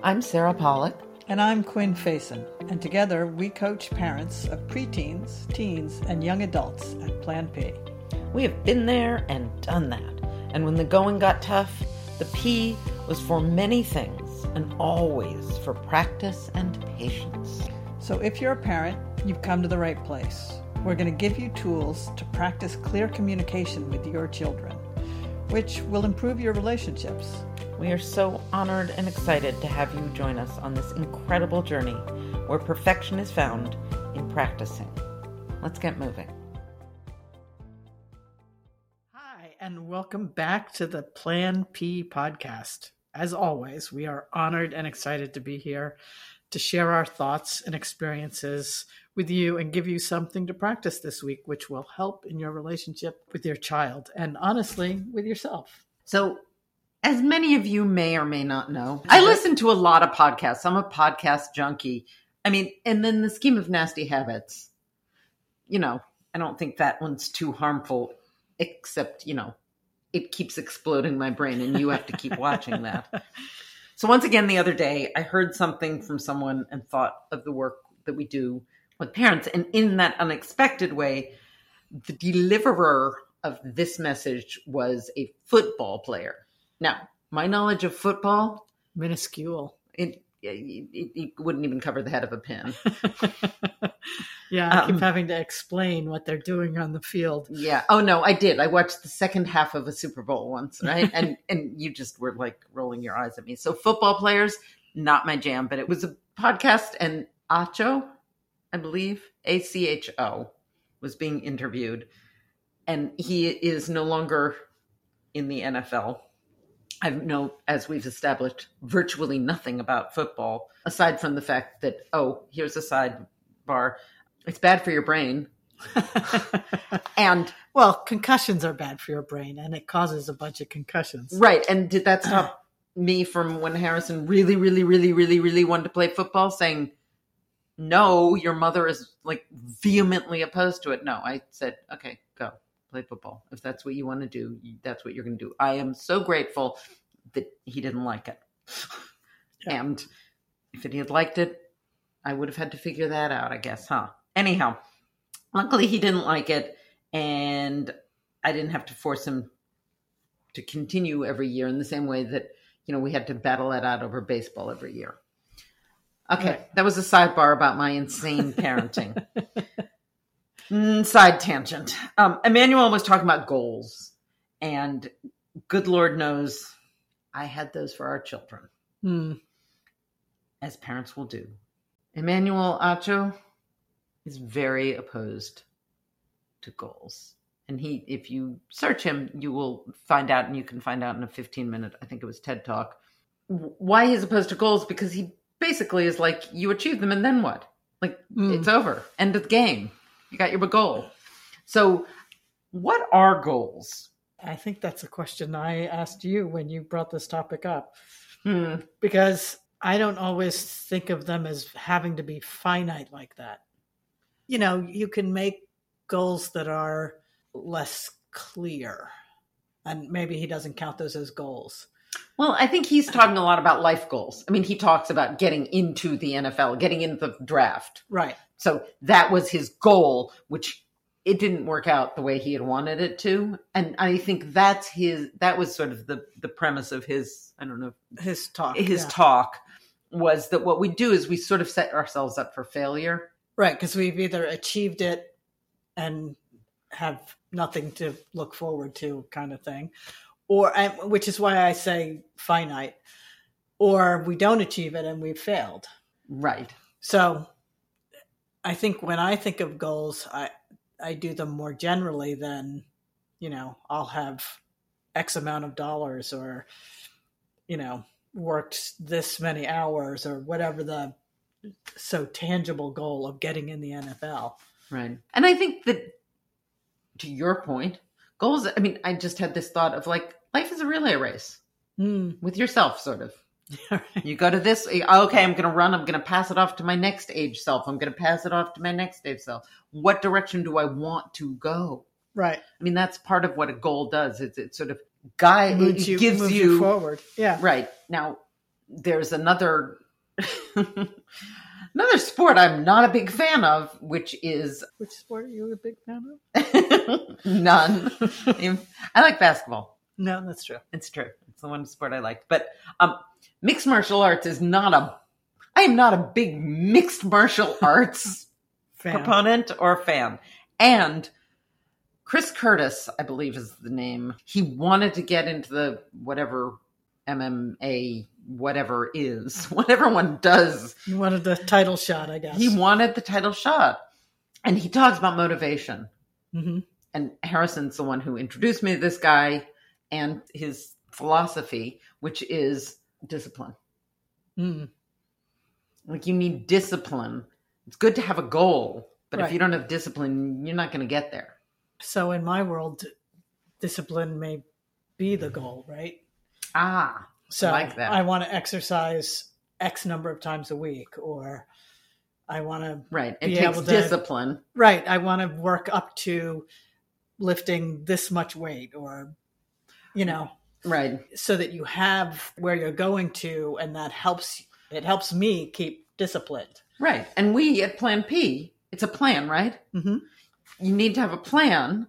I'm Sarah Pollak. And I'm Quinn Faison. And together we coach parents of preteens, teens, and young adults at Plan P. We have been there and done that. And when the going got tough, the P was for many things and always for practice and patience. So if you're a parent, you've come to the right place. We're going to give you tools to practice clear communication with your children, which will improve your relationships. We are so honored and excited to have you join us on this incredible journey where perfection is found in practicing. Let's get moving. Hi, and welcome back to the Plan P podcast. As always, we are honored and excited to be here to share our thoughts and experiences with you and give you something to practice this week, which will help in your relationship with your child and honestly with yourself. So, as many of you may or may not know, I mm-hmm. listen to a lot of podcasts. I'm a podcast junkie. I mean, and then the scheme of nasty habits, you know, I don't think that one's too harmful, except, you know, it keeps exploding my brain and you have to keep watching that. So once again, the other day, I heard something from someone and thought of the work that we do with parents. And in that unexpected way, the deliverer of this message was a football player. Now, my knowledge of football, minuscule. It, it, it wouldn't even cover the head of a pin. yeah, I um, keep having to explain what they're doing on the field. Yeah. Oh no, I did. I watched the second half of a Super Bowl once, right? and and you just were like rolling your eyes at me. So football players, not my jam, but it was a podcast and Acho, I believe, A C H O, was being interviewed, and he is no longer in the NFL I know, as we've established, virtually nothing about football aside from the fact that, oh, here's a sidebar. It's bad for your brain. and well, concussions are bad for your brain and it causes a bunch of concussions. Right. And did that stop me from when Harrison really, really, really, really, really wanted to play football saying, no, your mother is like vehemently opposed to it? No, I said, okay, play football. If that's what you want to do, that's what you're going to do. I am so grateful that he didn't like it. Yeah. And if he had liked it, I would have had to figure that out, I guess, huh? Anyhow, luckily he didn't like it, and I didn't have to force him to continue every year in the same way that, you know, we had to battle it out over baseball every year. Okay, right. that was a sidebar about my insane parenting. Mm, side tangent. Um, Emmanuel was talking about goals, and good Lord knows I had those for our children, hmm. as parents will do. Emmanuel Acho is very opposed to goals. And he, if you search him, you will find out, and you can find out in a 15 minute, I think it was TED Talk, why he's opposed to goals because he basically is like, you achieve them and then what? Like, mm. it's over. End of the game. You got your goal. So, what are goals? I think that's a question I asked you when you brought this topic up. Hmm. Because I don't always think of them as having to be finite like that. You know, you can make goals that are less clear. And maybe he doesn't count those as goals. Well, I think he's talking a lot about life goals. I mean, he talks about getting into the NFL, getting into the draft. Right. So that was his goal, which it didn't work out the way he had wanted it to. And I think that's his that was sort of the the premise of his I don't know his talk. His yeah. talk was that what we do is we sort of set ourselves up for failure. Right, because we've either achieved it and have nothing to look forward to kind of thing or which is why I say finite or we don't achieve it and we've failed. Right. So I think when I think of goals, I I do them more generally than, you know, I'll have X amount of dollars or, you know, worked this many hours or whatever the so tangible goal of getting in the NFL. Right. And I think that to your point, goals, I mean, I just had this thought of like life is really a race mm. with yourself, sort of. You go to this, okay, I'm going to run, I'm going to pass it off to my next age self. I'm going to pass it off to my next age self. What direction do I want to go? Right. I mean, that's part of what a goal does. It's it sort of guide, it, you, gives you, you forward. Yeah. Right. Now, there's another another sport I'm not a big fan of, which is Which sport are you a big fan of? none. I like basketball. No, that's true. It's true. It's the one sport I like. But um, mixed martial arts is not a. I am not a big mixed martial arts Fan. proponent or fan. And Chris Curtis, I believe is the name. He wanted to get into the whatever MMA whatever is, whatever one does. He wanted the title shot, I guess. He wanted the title shot. And he talks about motivation. hmm And Harrison's the one who introduced me to this guy and his philosophy, which is discipline. mm Like you need discipline. It's good to have a goal, but if you don't have discipline, you're not going to get there. So in my world, discipline may be the goal, right? Ah, So like that. I want to exercise X number of times a week, or I want to right. It takes to- discipline. right. I want to work up to lifting this much weight, or you know, Right. so that you have where you're going to, and that helps. It helps me keep disciplined. Right. And we at Plan P, it's a plan, right? Mhm. You need to have a plan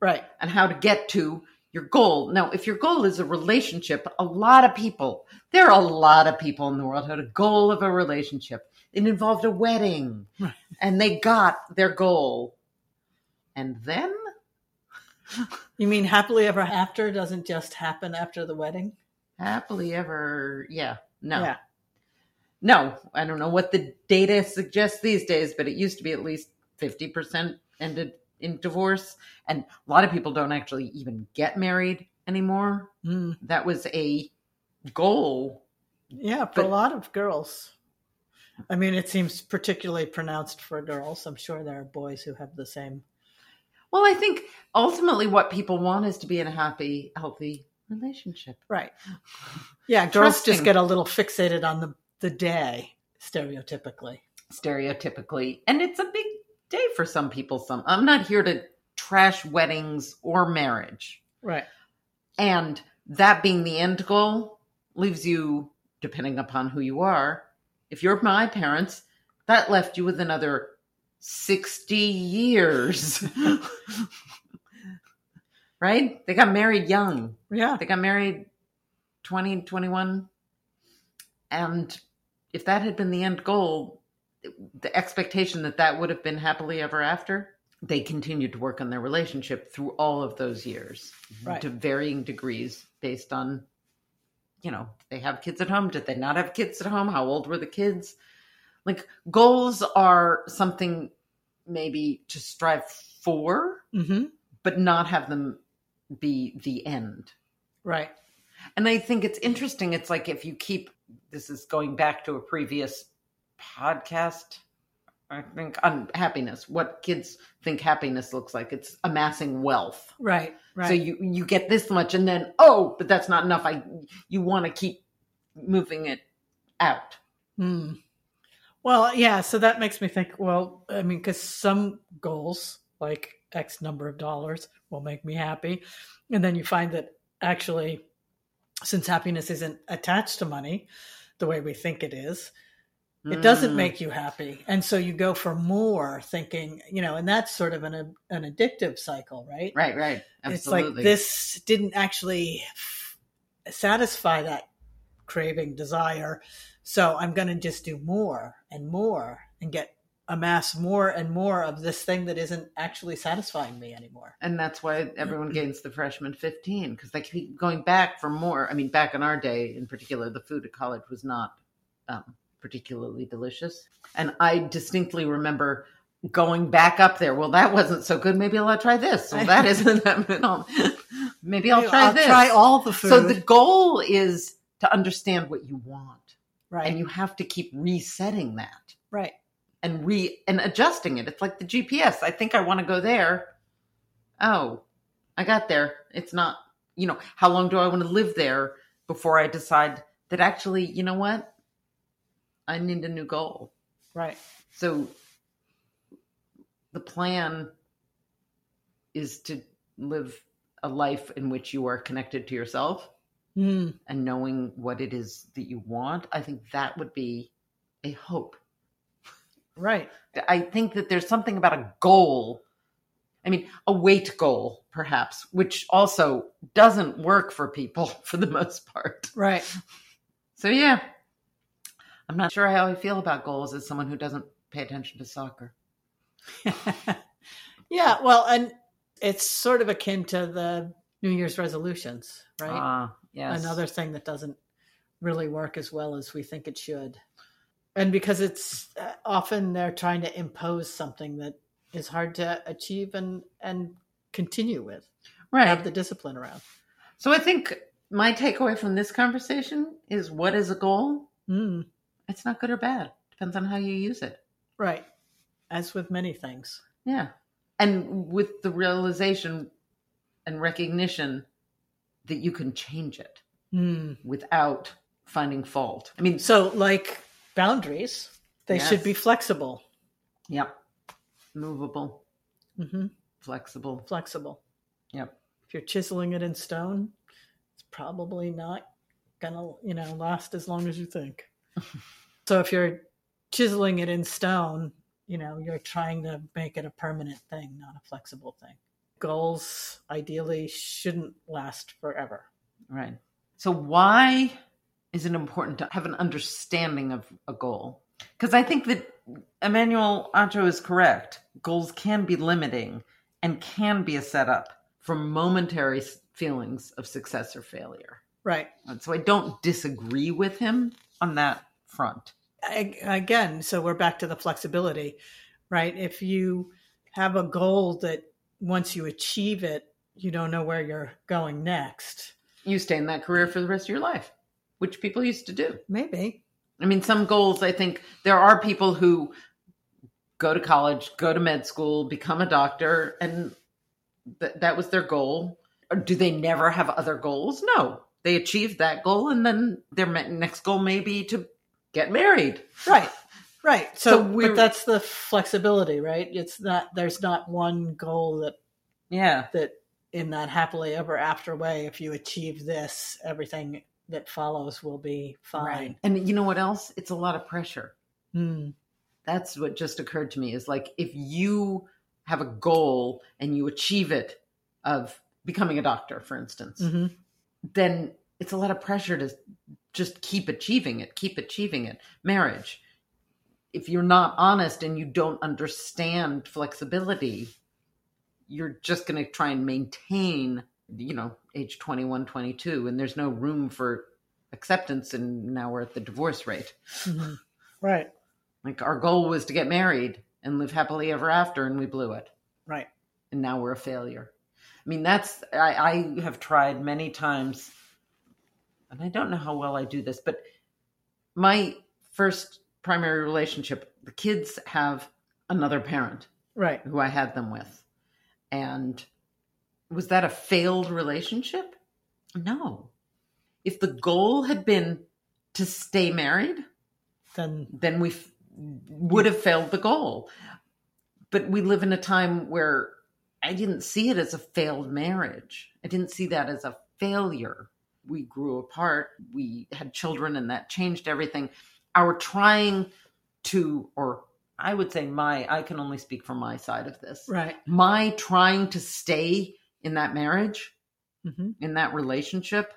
Right. And how to get to your goal. Now, if your goal is a relationship, a lot of people, there are a lot of people in the world who had a goal of a relationship. It involved a wedding Right. and they got their goal. And then, You mean happily ever after doesn't just happen after the wedding? happily ever, yeah, no. Yeah. No, I don't know what the data suggests these days, but it used to be at least 50% ended in divorce. And a lot of people don't actually even get married anymore. Mm. That was a goal. Yeah, for But- a lot of girls. I mean, it seems particularly pronounced for girls. I'm sure there are boys who have the same. Well, I think ultimately what people want is to be in a happy, healthy relationship. Right. Yeah, girls Trusting. just get a little fixated on the, the day, stereotypically. stereotypically. And it's a big day for some people. Some I'm not here to trash weddings or marriage. Right. And that being the end goal leaves you, depending upon who you are, if you're my parents, that left you with another 60 years. right? They got married young. Yeah. They got married 20, 21. And if that had been the end goal, the expectation that that would have been happily ever after, they continued to work on their relationship through all of those years mm-hmm. Right. to varying degrees based on, you know, they have kids at home? Did they not have kids at home? How old were the kids? Like goals are something maybe to strive for, hmm but not have them be the end. Right. And I think it's interesting. It's like if you keep this is going back to a previous podcast, I think on happiness, what kids think happiness looks like. It's amassing wealth. Right. Right. So you you get this much and then oh, but that's not enough. I you want to keep moving it out. Hmm. Well, yeah. So that makes me think. Well, I mean, because some goals, like X number of dollars, will make me happy, and then you find that actually, since happiness isn't attached to money, the way we think it is, it doesn't Mm. make you happy, and so you go for more, thinking, you know, and that's sort of an an addictive cycle, right? right, right. Absolutely. It's like this didn't actually satisfy that craving, desire. So I'm going to just do more and more and get amass more and more of this thing that isn't actually satisfying me anymore. And that's why everyone gains the freshman 15 because they keep going back for more. I mean, back in our day, in particular, the food at college was not um, particularly delicious. And I distinctly remember going back up there. Well, that wasn't so good. Maybe I'll try this. Well, that isn't that. Maybe I'll try this. try all the food. So the goal is to understand what you want, right, and you have to keep resetting that right, and re and adjusting it. It's like the GPS. I think I want to go there. Oh, I got there. It's not, you know, how long do I want to live there before I decide that actually, you know what? I need a new goal. right, So the plan is to live a life in which you are connected to yourself Mm, and knowing what it is that you want, I think that would be a hope. right. I think that there's something about a goal. I mean, a weight goal, perhaps, which also doesn't work for people for the most part. Right. So, yeah, I'm not sure how I feel about goals as someone who doesn't pay attention to soccer. yeah. Well, and it's sort of akin to the New Year's resolutions, right? Ah, yes. Another thing that doesn't really work as well as we think it should. And because it's uh, often they're trying to impose something that is hard to achieve and and continue with, right. have the discipline around. So, I think my takeaway from this conversation is what is a goal? Mm, It's not good or bad. Depends on how you use it. right. As with many things. Yeah. And with the realization and recognition that you can change it Mm. without finding fault. I mean, So, like boundaries, they Yes. should be flexible. yep. Movable, hmm flexible. Flexible. Yep. If you're chiseling it in stone, it's probably not gonna, you know, last as long as you think. so if you're chiseling it in stone, you know, you're trying to make it a permanent thing, not a flexible thing. Goals ideally shouldn't last forever. Right. So, why is it important to have an understanding of a goal? Because I think that Emmanuel Acho is correct. Goals can be limiting and can be a setup for momentary feelings of success or failure. Right. And so I don't disagree with him on that front. I- Again, so we're back to the flexibility, right? If you have a goal that once you achieve it, you don't know where you're going next. You stay in that career for the rest of your life, which people used to do. Maybe. I mean, some goals, I think there are people who go to college, go to med school, become a doctor, and th- that was their goal. Or do they never have other goals? No. They achieved that goal, and then their next goal may be to get married. Right. Right. So, So but that's the flexibility, right? It's not there's not one goal that Yeah. that in that happily ever after way, if you achieve this, everything that follows will be fine. And you know what else? It's a lot of pressure. Hmm. That's what just occurred to me is like if you have a goal and you achieve it of becoming a doctor, for instance, Mhm. then it's a lot of pressure to just keep achieving it, keep achieving it. Marriage. If you're not honest and you don't understand flexibility, you're just going to try and maintain, you know, age 21, 22, and there's no room for acceptance. And now we're at the divorce rate. Mhm. Right. Like our goal was to get married and live happily ever after, and we blew it. Right. And now we're a failure. I mean, that's, I, I have tried many times, and I don't know how well I do this, but my first primary relationship, the kids have another parent Right. who I had them with. And was that a failed relationship? No. If the goal had been to stay married, Then then we f- would have failed the goal. But we live in a time where I didn't see it as a failed marriage. I didn't see that as a failure. We grew apart, we had children, and that changed everything. Our trying to, or I would say my, I can only speak from my side of this. right. My trying to stay in that marriage, hmm in that relationship,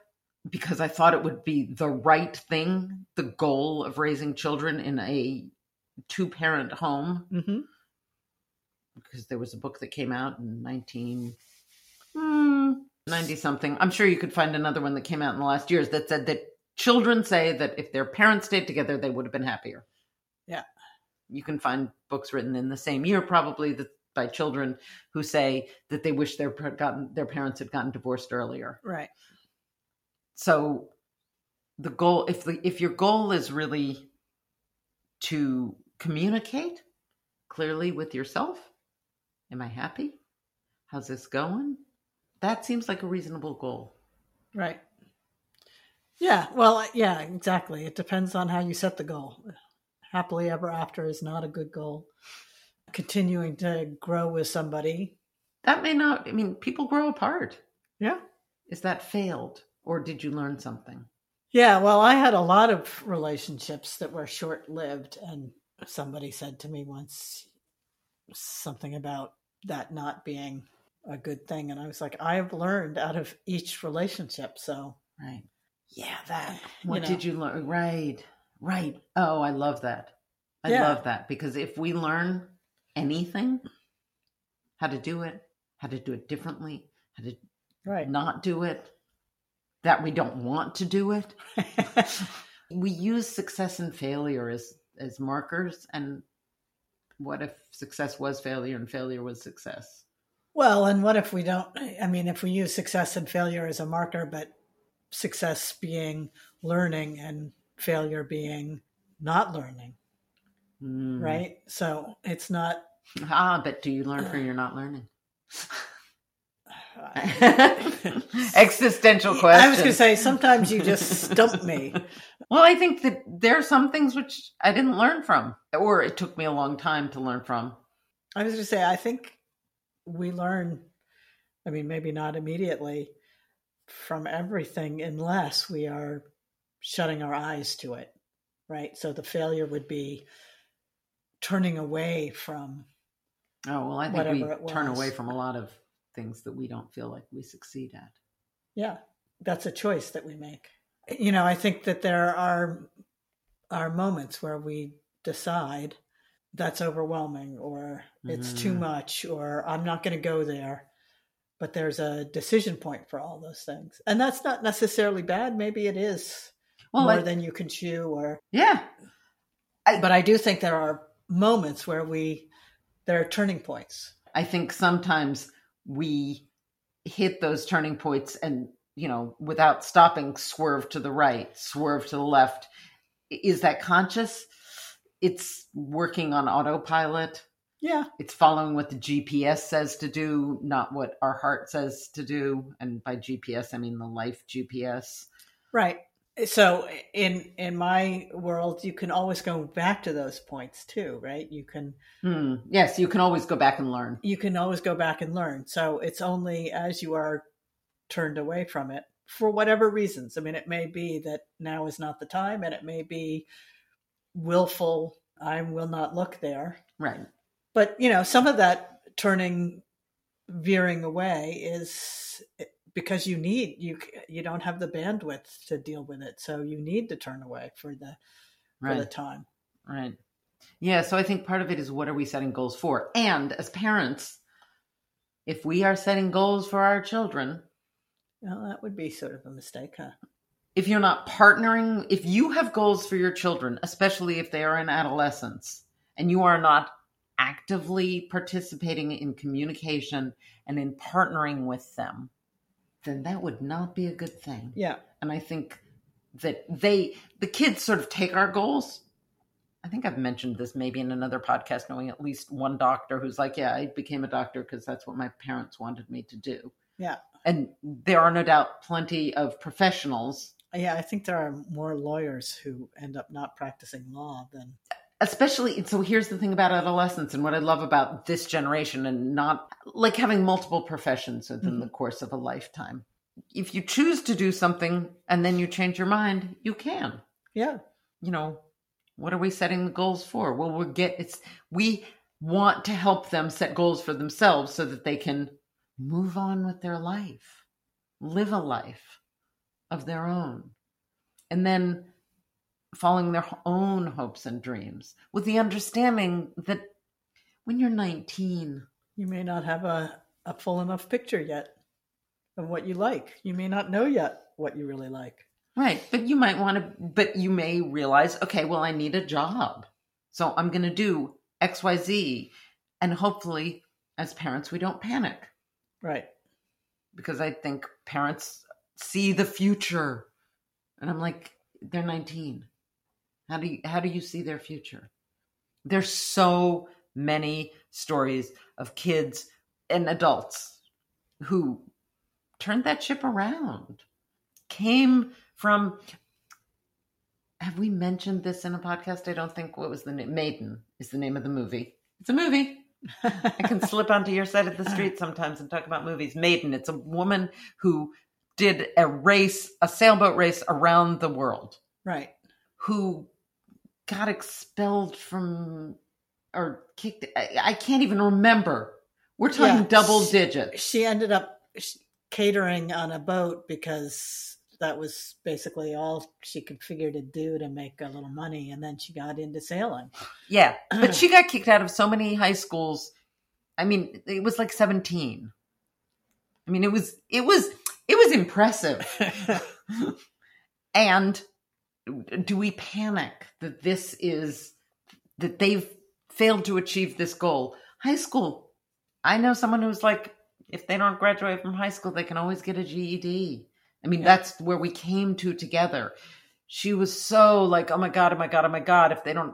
because I thought it would be the right thing, the goal of raising children in a two parent home, hmm because there was a book that came out in 1990 something. I'm sure you could find another one that came out in the last years that said that children say that if their parents stayed together, they would have been happier. Yeah. You can find books written in the same year, probably that by children who say that they wish their gotten their parents had gotten divorced earlier. Right. so the goal if the if your goal is really to communicate clearly with yourself am i happy how's this going that seems like a reasonable goal Right. Yeah. Well, yeah, exactly. It depends on how you set the goal. Happily ever after is not a good goal. Continuing to grow with somebody. that may not i mean people grow apart Yeah. is that failed or did you learn something? Yeah, well, I had a lot of relationships that were short lived. And somebody said to me once something about that not being a good thing. And I was like, I've learned out of each relationship. So, Right. Yeah, that. What know. did you learn? Right. Right. Oh, I love that. I Yeah. love that because if we learn anything, how to do it, how to do it differently, how to Right. not do it, that we don't want to do it. we use success and failure as as markers and what if success was failure and failure was success? well, and what if we don't? I mean, if we use success and failure as a marker, but success being learning and failure being not learning, Mm. right? So it's not. Ah, but do you learn from your not learning? Existential question. I was going to say sometimes you just stump me. Well, I think that there are some things which I didn't learn from, or it took me a long time to learn from. I was going to say I think we learn. I mean, maybe not immediately from everything unless we are shutting our eyes to it, right? So the failure would be turning away from Oh, well, I think we turn away from a lot of things that we don't feel like we succeed at. yeah that's a choice that we make you know i think that there are are moments where we decide that's overwhelming or it's too Mhm. much or i'm not going to go there but there's a decision point for all those things and that's not necessarily bad maybe it is Well, more I- than you can chew or yeah. but i do think there are moments where we there are turning points I think sometimes we hit those turning points and, you know, without stopping, swerve to the right, swerve to the left. Is that conscious? It's working on autopilot. Yeah It's following what the GPS says to do, not what our heart says to do. And by GPS, I mean the life GPS. Right. So in in my world, you can always go back to those points too, right? You can Hmm. Yes, you can always go back and learn. you can always go back and learn. So it's only as you are turned away from it for whatever reasons. I mean, it may be that now is not the time, and it may be willful. I will not look there. Right. But you know, some of that turning, veering away is eh, because you need you you don't have the bandwidth to deal with it, so you need to turn away for the for the time. Right. Yeah. So I think part of it is what are we setting goals for? And as parents, if we are setting goals for our children, Well, that would be sort of a mistake, huh? if you're not partnering, if you have goals for your children, especially if they are in adolescence, and you are not actively participating in communication and in partnering with them, then that would not be a good thing. Yeah, And I think that they, the kids sort of take our goals. I think I've mentioned this maybe in another podcast, knowing at least one doctor who's like, yeah, I became a doctor because that's what my parents wanted me to do. yeah, And there are no doubt plenty of professionals yeah. I think there are more lawyers who end up not practicing law than especially so here's the thing about adolescence and what i love about this generation and not like having multiple professions within mm-hmm. the course of a lifetime. If you choose to do something and then you change your mind you can. Yeah, you know what are we setting the goals for? Well we get it's we want to help them set goals for themselves so that they can move on with their life live a life of their own. And then following their own hopes and dreams with the understanding that when you're 19 you may not have a a full enough picture yet of what you like. You may not know yet what you really like. Right. But you might want to, but you may realize, okay, well, I need a job. So I'm going to do XYZ. And hopefully, as parents, we don't panic Right. because I think parents see the future. And I'm like, they're 19. How do you, how do you see their future? There's so many stories of kids and adults who turned that ship around, came from. Have we mentioned this in a podcast? I don't think. What was the name? Maiden is the name of the movie. It's a movie. I can slip onto your side of the street sometimes and talk about movies. Maiden. It's a woman who did a race, a sailboat race around the world, Right. who got expelled from or kicked. I, I can't even remember. We're talking Yeah. double digits. She ended up catering on a boat because that was basically all she could figure to do to make a little money. And then she got into sailing. Yeah, but she got kicked out of so many high schools. I mean, it was like 17. I mean, it was it was it was impressive. and do we panic that this is that they've failed to achieve this goal? High school. I know someone who's like if they don't graduate from high school, they can always get a GED. I mean, Yeah. that's where we came to together. She was so like, oh my God, oh my God, oh my God. If they don't,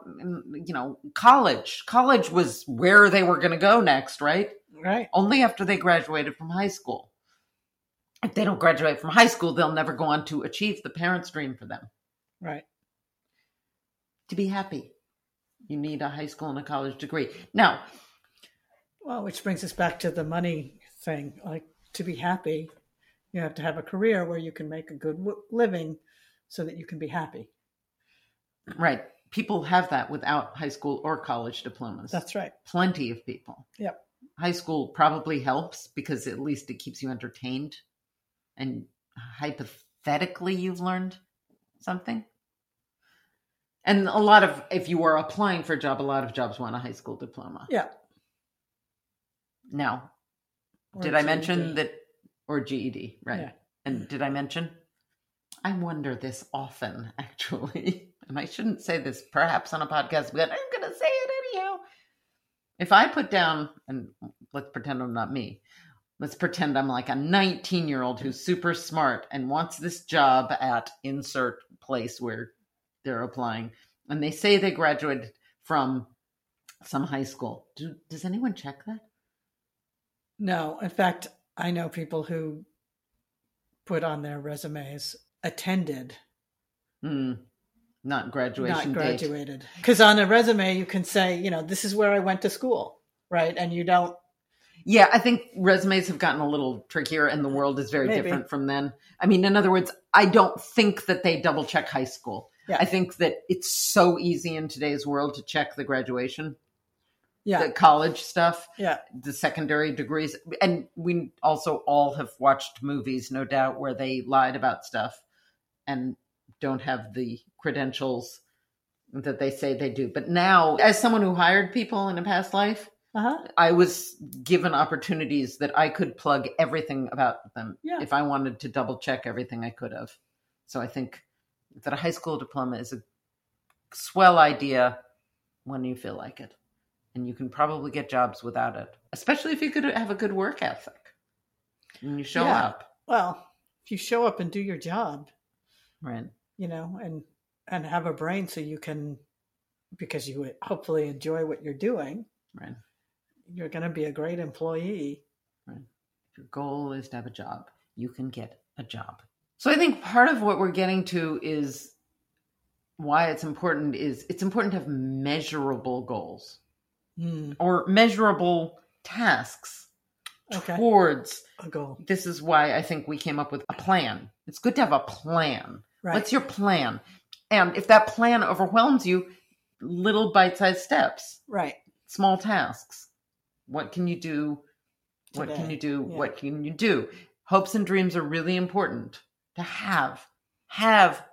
you know, college, college was where they were going to go next, right? right. Only after they graduated from high school. If they don't graduate from high school, they'll never go on to achieve the parents' dream for them Right. to be happy. You need a high school and a college degree. Now, Well, which brings us back to the money thing. Like to be happy, you have to have a career where you can make a good living so that you can be happy. right, people have that without high school or college diplomas. That's right. plenty of people. Yep. High school probably helps because at least it keeps you entertained and hypothetically you've learned something. And a lot of if you are applying for a job, a lot of jobs want a high school diploma. Yeah. Now, Or did I mention that or GED, right? Yeah. And did I mention? I wonder this often, actually. And I shouldn't say this perhaps on a podcast, but I'm going to say it anyhow. If I put down, and let's pretend I'm not me, let's pretend I'm like a 19 year old who's super smart and wants this job at insert place where they're applying, and they say they graduated from some high school. Do, does anyone check that? No, in fact, I know people who put on their resumes attended, Hmm. Not graduation not graduated. Because on a resume, you can say, you know, this is where I went to school, right? And you don't. Yeah, I think resumes have gotten a little trickier and the world is very Maybe. different from then. I mean, in other words, I don't think that they double check high school. Yeah. I think that it's so easy in today's world to check the graduation, Yeah, the college stuff, yeah, the secondary degrees. And we also all have watched movies, no doubt, where they lied about stuff and don't have the credentials that they say they do. But now, as someone who hired people in a past life, uh huh. I was given opportunities that I could plug everything about them Yeah. if I wanted to double check everything I could have. So I think that a high school diploma is a swell idea when you feel like it. And you can probably get jobs without it, especially if you could have a good work ethic and you show Yeah. up. Well, if you show up and do your job, Right. you know, and and have a brain so you can, because you would hopefully enjoy what you're doing, Right. You're going to be a great employee. If your goal is to have a job, you can get a job. So I think part of what we're getting to is why it's important is it's important to have measurable goals Hmm. or measurable tasks Okay, towards a goal. this is why I think we came up with a plan. It's good to have a plan. Right. What's your plan? And if that plan overwhelms you, little bite-sized steps, right. small tasks. What can you do? What can you do? Yeah. What can you do? Hopes and dreams are really important to have. Have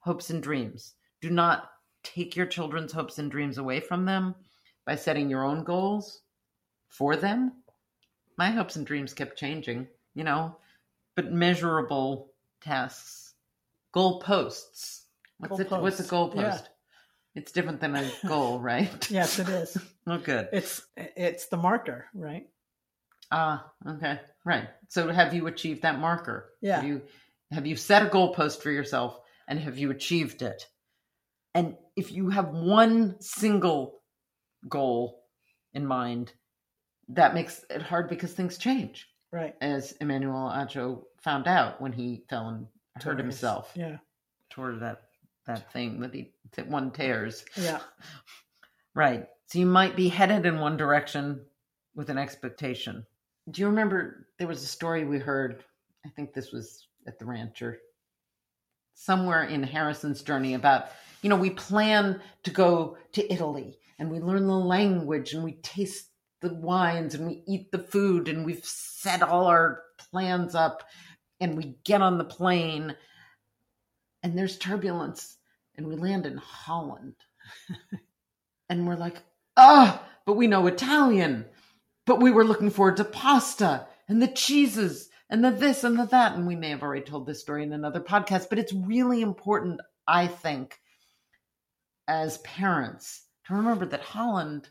hopes and dreams. Do not take your children's hopes and dreams away from them by setting your own goals for them. My hopes and dreams kept changing, you know, but measurable tasks, goal posts. What's it? What's a goal yeah. post? It's different than a goal, right? Yes, it is. Oh, good. It's it's the marker, right? Ah, okay, right. So have you achieved that marker? Yeah. Have you have you set a goalpost for yourself and have you achieved it? And if you have one single goal in mind, that makes it hard because things change, Right. as Emmanuel Acho found out when he fell and hurt himself Yeah. toward that that thing that he that one tears. Yeah. Right. So you might be headed in one direction with an expectation. Do you remember there was a story we heard? I think this was at the rancher somewhere in Harrison's journey about, you know, we plan to go to Italy and we learn the language and we taste the wines and we eat the food and we've set all our plans up and we get on the plane and there's turbulence and we land in Holland. and we're like, oh, but we know Italian. But we were looking forward to pasta and the cheeses and the this and the that. And we may have already told this story in another podcast, but it's really important, I think, as parents to remember that Holland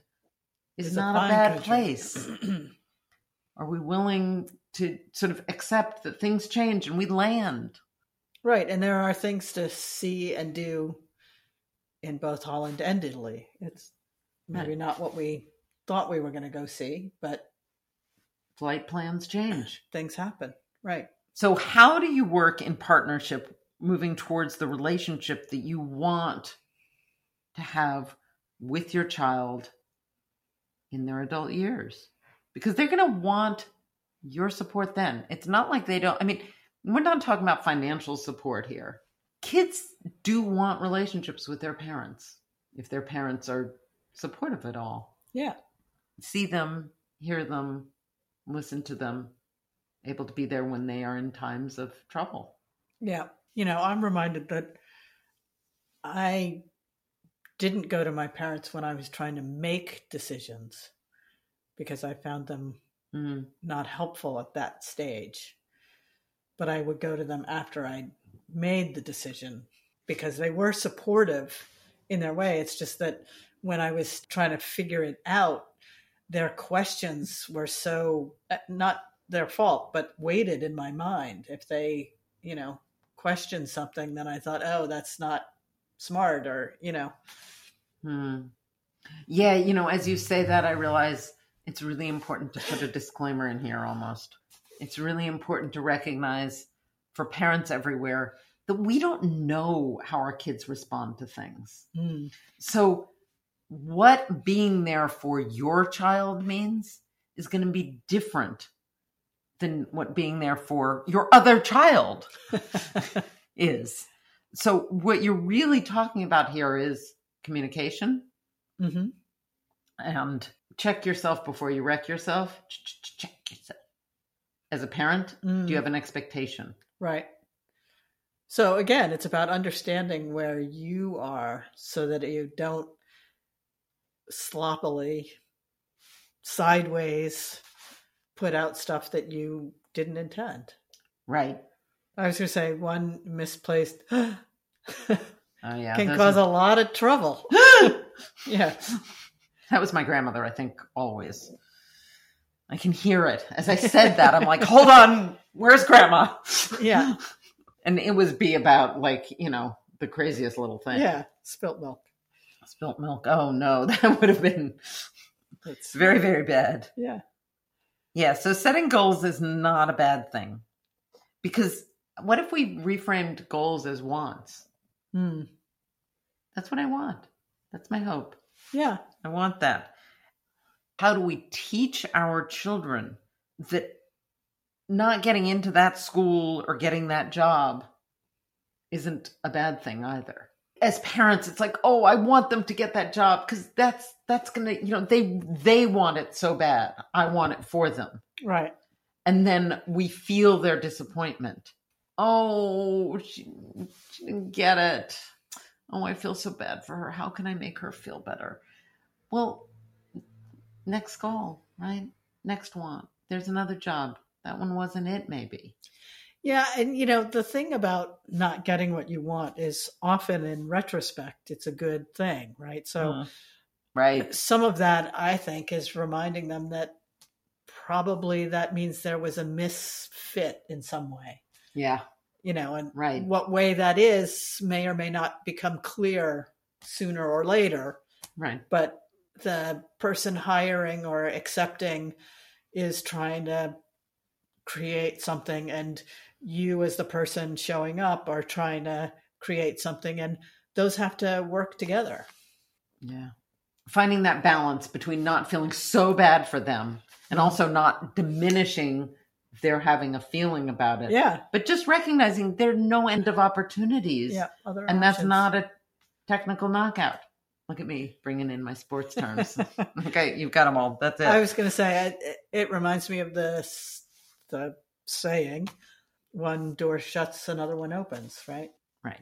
is It's not a, fine bad country. place. Are we willing to sort of accept that things change and we land? Right, and there are things to see and do in both Holland and Italy. It's maybe not what we thought we were going to go see, but Flight plans change. things happen. Right. So, how do you work in partnership moving towards the relationship that you want to have with your child in their adult years? Because they're going to want your support then. It's not like they don't. I mean, we're not talking about financial support here. Kids do want relationships with their parents if their parents are supportive at all. Yeah. See them, hear them, listen to them, able to be there when they are in times of trouble. Yeah. You know, I'm reminded that I didn't go to my parents when I was trying to make decisions because I found them Mm. not helpful at that stage. But I would go to them after I made the decision because they were supportive in their way. It's just that when I was trying to figure it out, their questions were so uh, not their fault, but weighted in my mind. If they, you know, questioned something, then I thought, oh, that's not smart, or, you know, Hmm. Yeah, you know, as you say that, I realize it's really important to put a disclaimer in here almost. It's really important to recognize for parents everywhere that we don't know how our kids respond to things. hmm, So, what being there for your child means is going to be different than what being there for your other child is. So, what you're really talking about here is communication hmm and check yourself before you wreck yourself. Ch- ch- ch- Check yourself. As a parent, do you have an expectation? Right. So again, it's about understanding where you are so that you don't sloppily, sideways put out stuff that you didn't intend. Right. I was going to say one misplaced can Oh, yeah. those cause are- a lot of trouble. yeah. That was my grandmother, I think, always. I can hear it. As I said that, I'm like, hold on, where's grandma? Yeah. And it was be about like, you know, the craziest little thing. Yeah. Spilt milk. Spilt milk. Oh no, that would have been It's very, very bad. yeah. Yeah, so setting goals is not a bad thing. Because what if we reframed goals as wants? Hmm. That's what I want. That's my hope. Yeah. I want that. How do we teach our children that not getting into that school or getting that job isn't a bad thing either? As parents, it's like, oh, I want them to get that job because that's that's gonna, you know, they they want it so bad. I want it for them, Right. and then we feel their disappointment. Oh, she, she didn't get it. Oh, I feel so bad for her. How can I make her feel better? Well, next goal, right? Next one. There's another job. That one wasn't it, maybe. Yeah, and you know, the thing about not getting what you want is often in retrospect it's a good thing, right? So Uh, right. some of that I think is reminding them that probably that means there was a misfit in some way. Yeah. You know, and Right. what way that is may or may not become clear sooner or later, Right. but the person hiring or accepting is trying to create something and you as the person showing up are trying to create something and those have to work together Yeah. Finding that balance between not feeling so bad for them and also not diminishing they're having a feeling about it. Yeah. But just recognizing there are no end of opportunities. Yeah. Other And that's not a technical knockout. Look at me bringing in my sports terms. okay, you've got them all. That's it. I was going to say it, it reminds me of the the saying, "One door shuts, another one opens." Right? Right.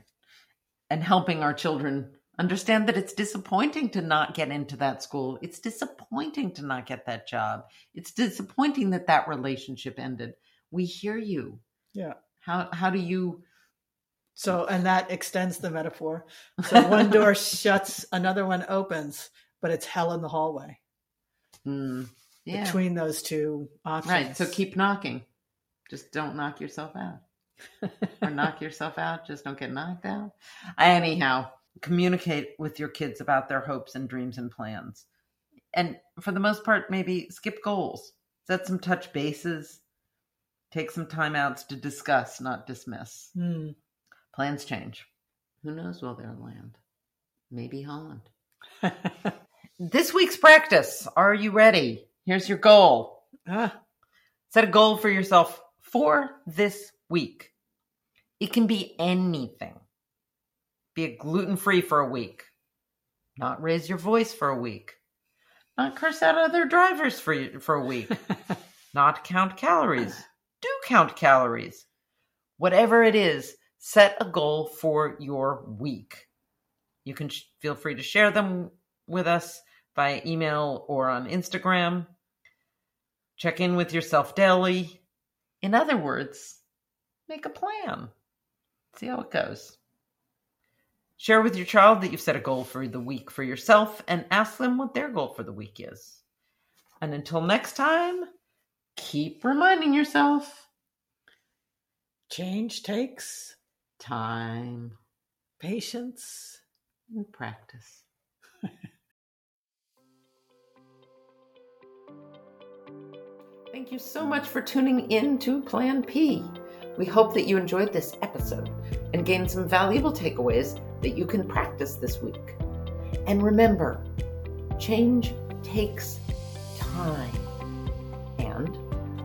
And helping our children understand that it's disappointing to not get into that school. It's disappointing to not get that job. It's disappointing that that relationship ended. We hear you. Yeah. How how do you So, and that extends the metaphor. So one door shuts, another one opens, but it's hell in the hallway mm, yeah. between those two options. Right. So keep knocking. Just don't knock yourself out. or knock yourself out. Just don't get knocked out. Anyhow, communicate with your kids about their hopes and dreams and plans. And for the most part, maybe skip goals, set some touch bases, take some time outs to discuss, not dismiss. Hmm. Plans change. Who knows where they'll land? Maybe Holland. This week's practice. Are you ready? Here's your goal. ah, Set a goal for yourself for this week. It can be anything. Be a gluten free for a week. Not raise your voice for a week. Not curse out other drivers for you, for a week. Not count calories. Do count calories. Whatever it is, set a goal for your week. You can sh- feel free to share them with us via email or on Instagram. Check in with yourself daily. In other words, make a plan. See how it goes. Share with your child that you've set a goal for the week for yourself and ask them what their goal for the week is. And until next time, keep reminding yourself change takes time patience. and practice. Thank you so much for tuning in to Plan P. We hope that you enjoyed this episode and gained some valuable takeaways that you can practice this week. And remember, change takes time and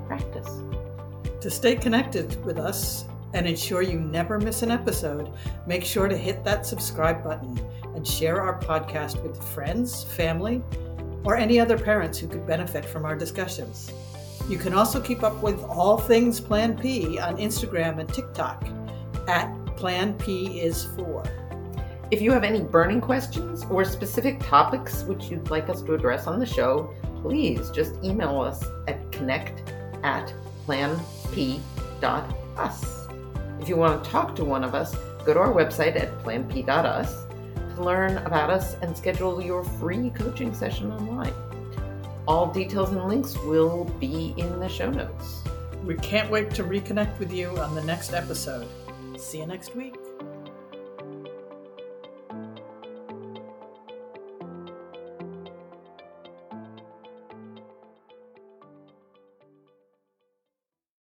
practice. To stay connected with us and ensure you never miss an episode, make sure to hit that subscribe button and share our podcast with friends, family, or any other parents who could benefit from our discussions. You can also keep up with all things Plan P on Instagram and TikTok at Plan P is for. If you have any burning questions or specific topics which you'd like us to address on the show, please just email us at connect at planp.us. If you want to talk to one of us, go to our website at planp.us to learn about us and schedule your free coaching session online. All details and links will be in the show notes. We can't wait to reconnect with you on the next episode. See you next week.